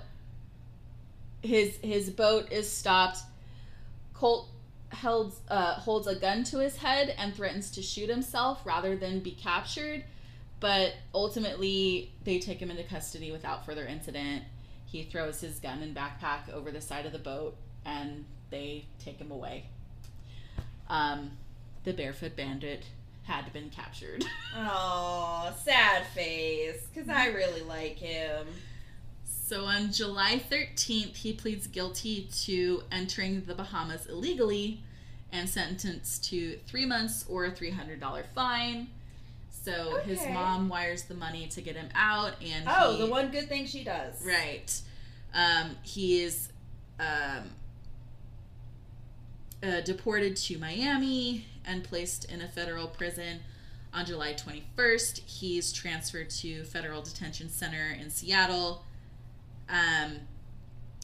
his his boat is stopped. Colt held uh, holds a gun to his head and threatens to shoot himself rather than be captured. But ultimately, they take him into custody without further incident. He throws his gun and backpack over the side of the boat, and they take him away. Um, the barefoot bandit had been captured. Oh, sad face. Because I really like him. So on July 13th, he pleads guilty to entering the Bahamas illegally and sentenced to three months or a $300 fine. So his mom wires the money to get him out, and Oh, he- the one good thing she does. right. Um, he is um, uh, deported to Miami and placed in a federal prison on July 21st. He's transferred to Federal Detention Center in Seattle. Um,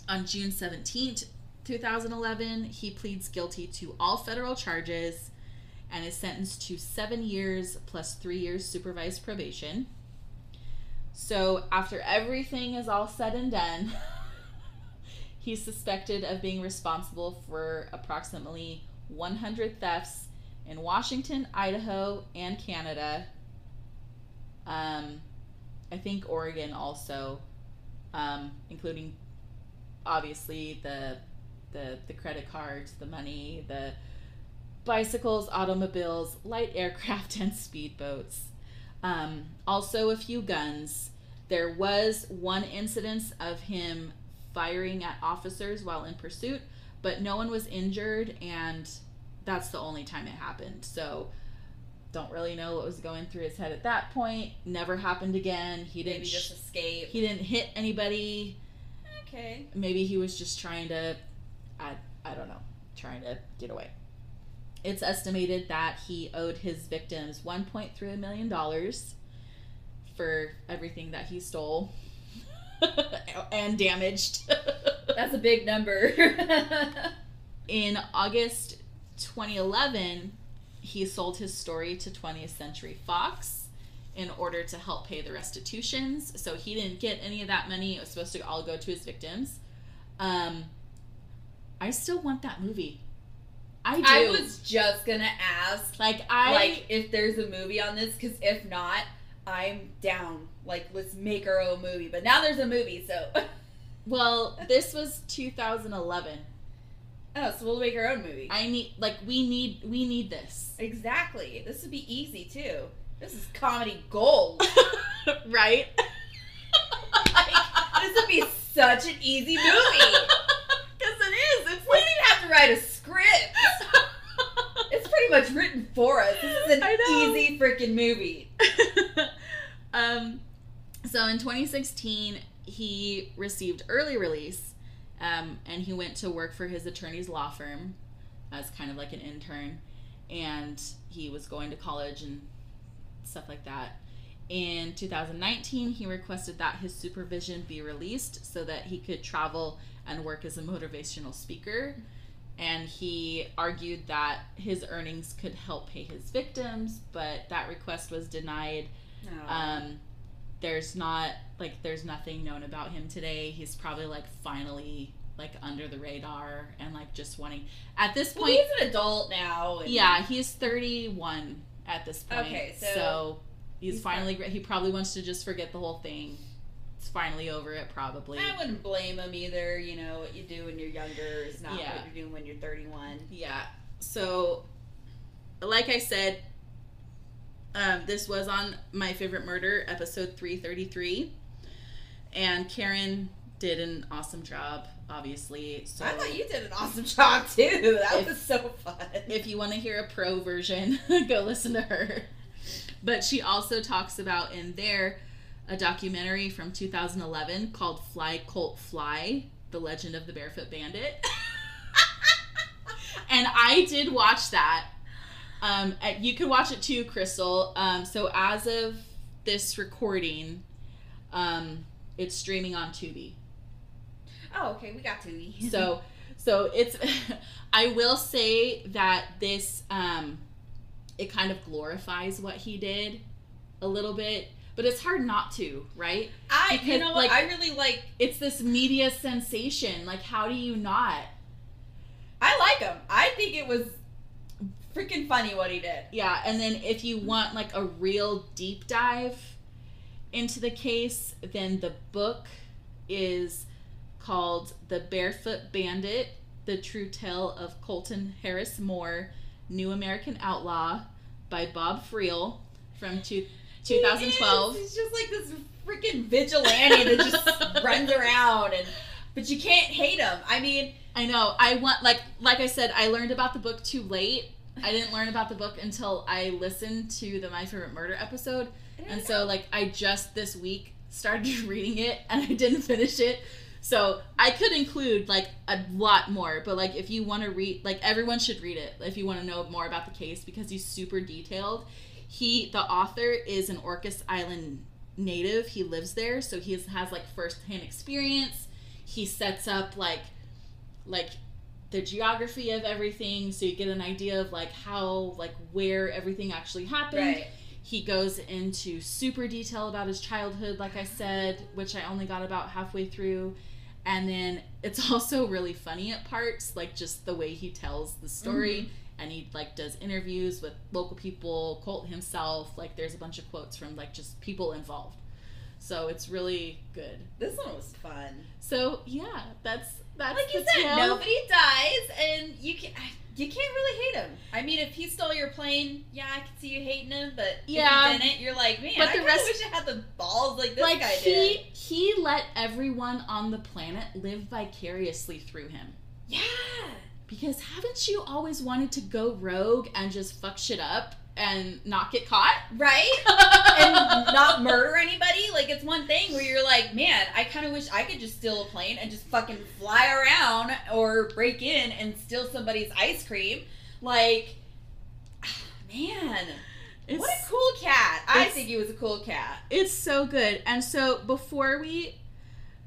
on June 17th, 2011, he pleads guilty to all federal charges and is sentenced to seven years plus three years supervised probation. So, after everything is all said and done, he's suspected of being responsible for approximately 100 thefts in Washington, Idaho, and Canada. Um, I think Oregon also, um, including obviously the the the credit cards, the money, the bicycles, automobiles, light aircraft, and speedboats. Um, also, a few guns. There was one incidence of him firing at officers while in pursuit, but no one was injured, and that's the only time it happened. So, don't really know what was going through his head at that point. Never happened again. He didn't Maybe just escape. he didn't hit anybody. okay. Maybe he was just trying to, I I don't know, trying to get away. It's estimated that he owed his victims 1.3 million dollars for everything that he stole and damaged. That's a big number. In August 2011, he sold his story to 20th Century Fox in order to help pay the restitutions. So he didn't get any of that money. It was supposed to all go to his victims. Um, I still want that movie. I do. I was just gonna ask, like I like, if there's a movie on this, because if not, I'm down. Like, let's make our own movie. But now there's a movie, so well, this was 2011. Oh, so we'll make our own movie. I need like we need we need this. exactly. This would be easy too. This is comedy gold. right? this would be such an easy movie. Because it is. It's We don't have to write a script. It's pretty much written for us. This is an easy freaking movie. um, so in 2016, he received early release, um, and he went to work for his attorney's law firm as kind of like an intern, and he was going to college and stuff like that. In 2019, he requested that his supervision be released so that he could travel and work as a motivational speaker. And he argued that his earnings could help pay his victims, but that request was denied. Um, there's not like there's nothing known about him today. He's probably like finally like under the radar and like just wanting at this well, point. he's an adult now. and- yeah, he's 31 at this point. Okay, so so he's, he's finally he probably wants to just forget the whole thing. It's finally over it probably. I wouldn't blame him either. You know, what you do when you're younger is not Yeah. what you're doing when you're 31. Yeah. So, like I said, um, this was on My Favorite Murder, episode 333. And Karen did an awesome job, obviously. So, I thought you did an awesome job too. That If- was so fun. if you want to hear a pro version, go listen to her. But she also talks about in there a documentary from 2011 called Fly Colt Fly The Legend of the Barefoot Bandit. and I did watch that. Um, uh, you can watch it too, Crystal. Um, so as of this recording, um, it's streaming on Tubi. oh, okay, we got Tubi. So, so it's. I will say that this, um, it kind of glorifies what he did, a little bit, but it's hard not to, right? I, you know what? like- I really like. It's this media sensation. Like, how do you not? I like him. I think it was freaking funny what he did. Yeah, and then if you want like a real deep dive into the case, then the book is called The Barefoot Bandit: The True Tale of Colton Harris Moore, New American Outlaw by Bob Friel from two, 2012. He. He's just like this freaking vigilante that just runs around and. But you can't hate him. I mean, I know. I want like like I said, I learned about the book too late. I didn't learn about the book until I listened to the My Favorite Murder episode. And so like I just this week started reading it and I didn't finish it. So I could include like a lot more, but like if you want to read, like everyone should read it if you want to know more about the case because he's super detailed. He, the author, is an Orcas Island native. He lives there, so he has, has like firsthand experience. He sets up like, like the geography of everything, so you get an idea of like how, like where everything actually happened. Right. He goes into super detail about his childhood, like I said, which I only got about halfway through. And then it's also really funny at parts, like just the way he tells the story. Mm-hmm. And he like does interviews with local people, Colt himself. Like there's a bunch of quotes from like just people involved. So it's really good. This one was fun. So yeah, that's that's Like you said, tale. nobody dies, and you can you can't really hate him. I mean, if he stole your plane, yeah, I can see you hating him. But Yeah. if he didn't, you're like, man, But I the rest- wish I had the balls like this like guy he did. he let everyone on the planet live vicariously through him. Yeah. Because haven't you always wanted to go rogue and just fuck shit up and not get caught? Right? and not murder anybody. Like it's one thing where you're like, man, I kind of wish I could just steal a plane and just fucking fly around or break in and steal somebody's ice cream. Like, man, It's, what a cool cat! I think he was a cool cat. it's so good. And so before we,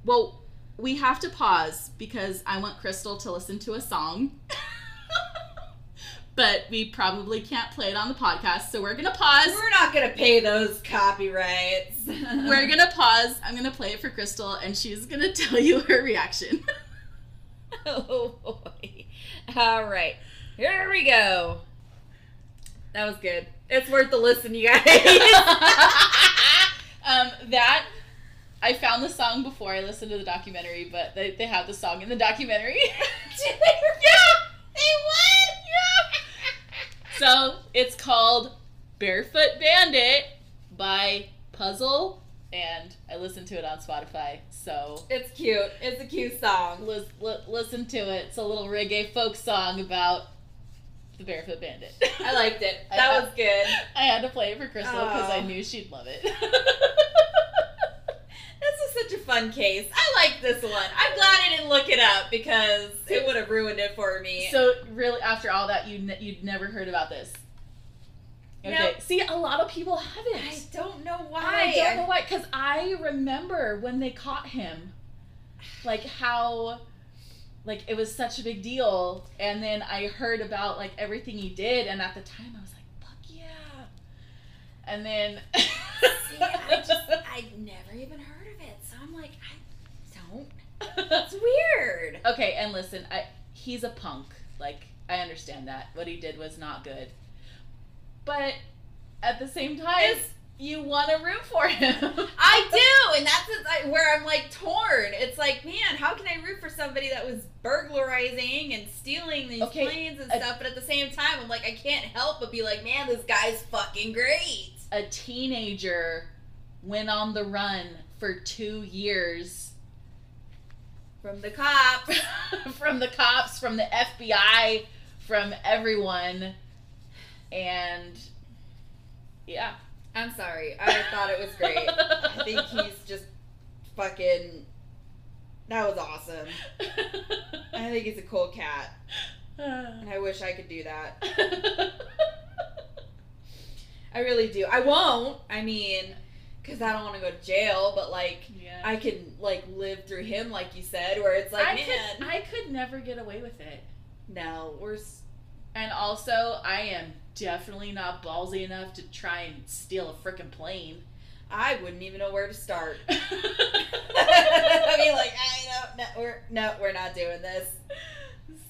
well, we have to pause because I want Crystal to listen to a song. but we probably can't play it on the podcast, so we're gonna pause. We're not gonna pay those copyrights. We're gonna pause. I'm gonna play it for Crystal, and she's gonna tell you her reaction. oh boy! All right, here we go. That was good. It's worth the listen, you guys. um, that I found the song before I listened to the documentary, but they, they have the song in the documentary. yeah, they would. Yeah. So it's called Barefoot Bandit by Puzzle, and I listened to it on Spotify. So It's cute. It's a cute song. lis- li- listen to it. It's a little reggae folk song about the Barefoot Bandit. I liked it. That I- was good. I had to play it for Crystal because I knew she'd love it. This is such a fun case. I like this one. I'm glad I didn't look it up because it would have ruined it for me. so really, after all that, you ne- you'd never heard about this. Okay. Nope. See, a lot of people haven't. I don't know why. I don't know why, because I remember when they caught him, like how, like it was such a big deal, and then I heard about like everything he did, and at the time I was like, "Fuck yeah!" And then, See, I just I'd never even heard of it, so I'm like, I don't. Weird. okay, and listen, I he's a punk. Like I understand that what he did was not good, but at the same time, It's- you want to root for him. I do, and that's where I'm like torn. It's like, man, how can I root for somebody that was burglarizing and stealing these Okay, planes and uh, stuff? But at the same time, I'm like, I can't help but be like, man, this guy's fucking great. a teenager went on the run for two years From the cops. from the cops, from the FBI, from everyone. And yeah. I'm sorry. I thought it was great. I think he's just fucking. That was awesome. I think he's a cool cat, and I wish I could do that. I really do. I won't. I mean, because I don't want to go to jail, but like, yeah. I can like live through him, like you said, where it's like, I man, could I could never get away with it. no, we're. s- And also I am definitely not ballsy enough to try and steal a freaking plane. I wouldn't even know where to start. I mean, like, I don't. No, we're no, we're not doing this.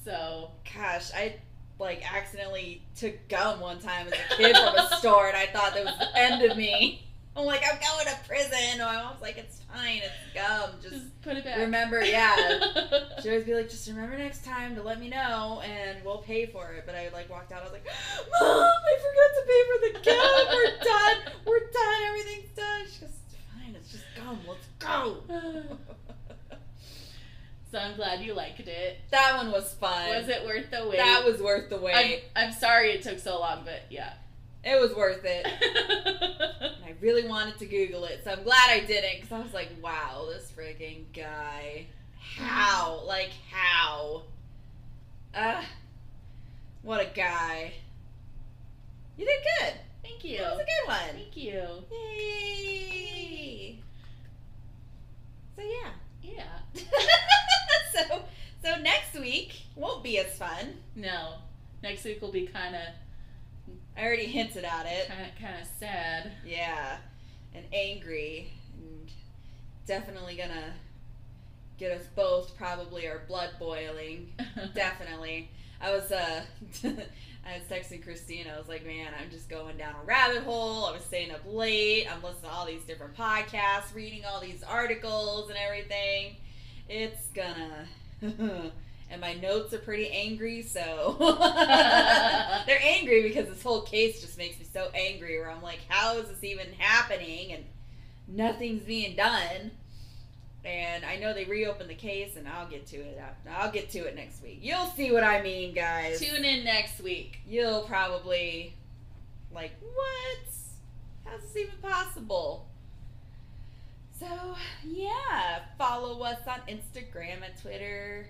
so Gosh, I like accidentally took gum one time as a kid from a store, and I thought that was the end of me. I'm like, I'm going to prison. And my mom's like, it's fine, it's gum. Just just put it back. remember, yeah. She'd always be like, just remember next time to let me know, and we'll pay for it. But I like walked out. I was like, Mom, I forgot to pay for the gum. We're done. We're done. Everything's done. She goes, it's fine. It's just gum. Let's go. so I'm glad you liked it. that one was fun. Was it worth the wait? That was worth the wait. I'm, I'm sorry it took so long, but yeah. It was worth it. And I really wanted to Google it, so I'm glad I didn't because I was like, wow, this freaking guy How? Like how? Uh what a guy. You did good. Thank you. That was a good one. Thank you. Yay. So yeah. Yeah. so so next week won't be as fun. No. Next week will be kind of I already hinted at it. kind of kind of sad. Yeah. And angry and definitely gonna get us both probably our blood boiling. Definitely. I was uh I was texting Kristina. I was like, man, I'm just going down a rabbit hole. I was staying up late. I'm listening to all these different podcasts, reading all these articles and everything. It's gonna and my notes are pretty angry, so they're angry because this whole case just makes me so angry where I'm like, how is this even happening? And nothing's being done. And I know they reopened the case, and I'll get to it. After. I'll get to it next week. You'll see what I mean, guys. Tune in next week. You'll probably like, what? How's this even possible? So yeah, follow us on Instagram and Twitter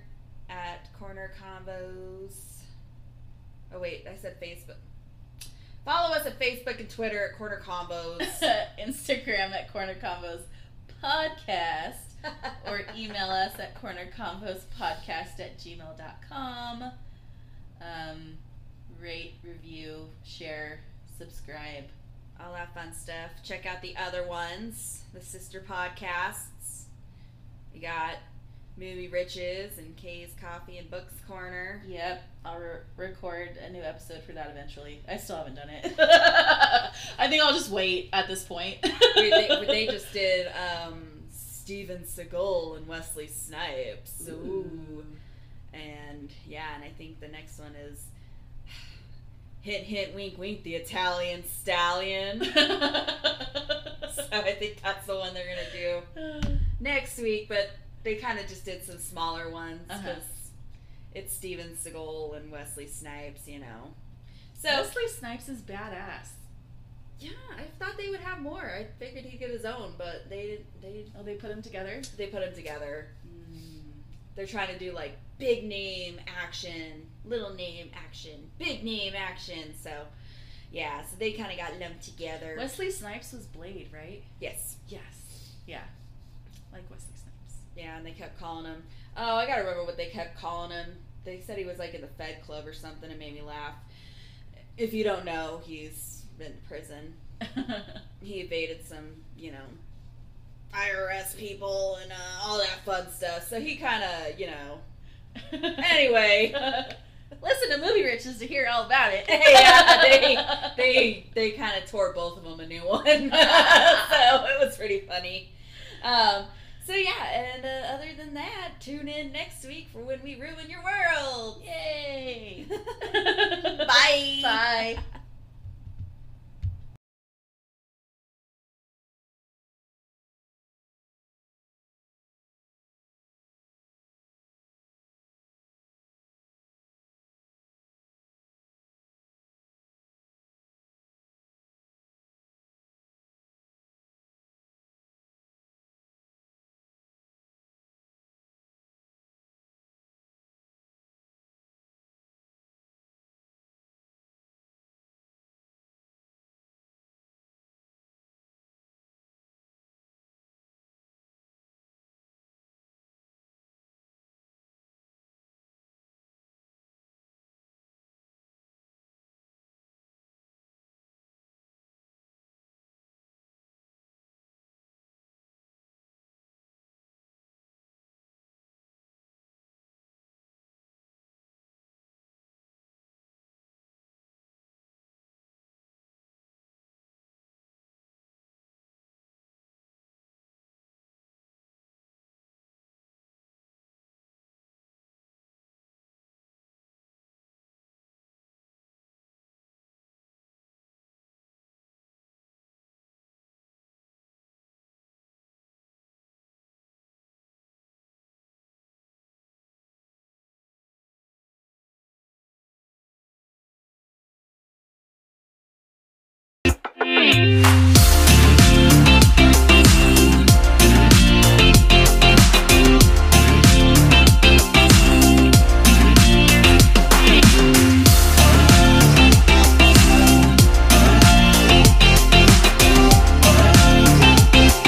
at Corner Convos. Oh wait, I said Facebook. Follow us at Facebook and Twitter at Corner Convos. Instagram at Corner Convos Podcast. or email us at cornerconvospodcast at gmail.com. Um, rate, review, share, subscribe. all that fun stuff. Check out the other ones, the sister podcasts. We got Movie Riches and Kay's Coffee and Books Corner. Yep, I'll re- record a new episode for that eventually. I still haven't done it. I think I'll just wait at this point. They, they just did um, Steven Seagal and Wesley Snipes. Ooh. And yeah, and I think the next one is hint, hint, wink, wink, the Italian Stallion. so I think that's the one they're gonna do next week. But they kind of just did some smaller ones because Uh-huh. it's Steven Seagal and Wesley Snipes, you know. So Wesley Snipes is badass. yeah, I thought they would have more. I figured he'd get his own, but they they Oh, they put him together? they put them together. They're trying to do like big name action, little name action, big name action. So yeah, so they kind of got lumped together. Wesley Snipes was Blade, right? yes, Yes. Yeah. Like Wesley. Yeah, and they kept calling him. Oh, I gotta remember what they kept calling him. They said he was like in the Fed Club or something. It made me laugh. If you don't know, he's been to prison. He evaded some, you know, IRS people and uh, all that fun stuff. So he kind of, you know. Anyway, Listen to Movie Riches to hear all about it. Yeah, they- they they kind of tore both of them a new one, so it was pretty funny. Um, so yeah, and uh, other than that, tune in next week for when we ruin your world. Yay! Bye. Bye. Thank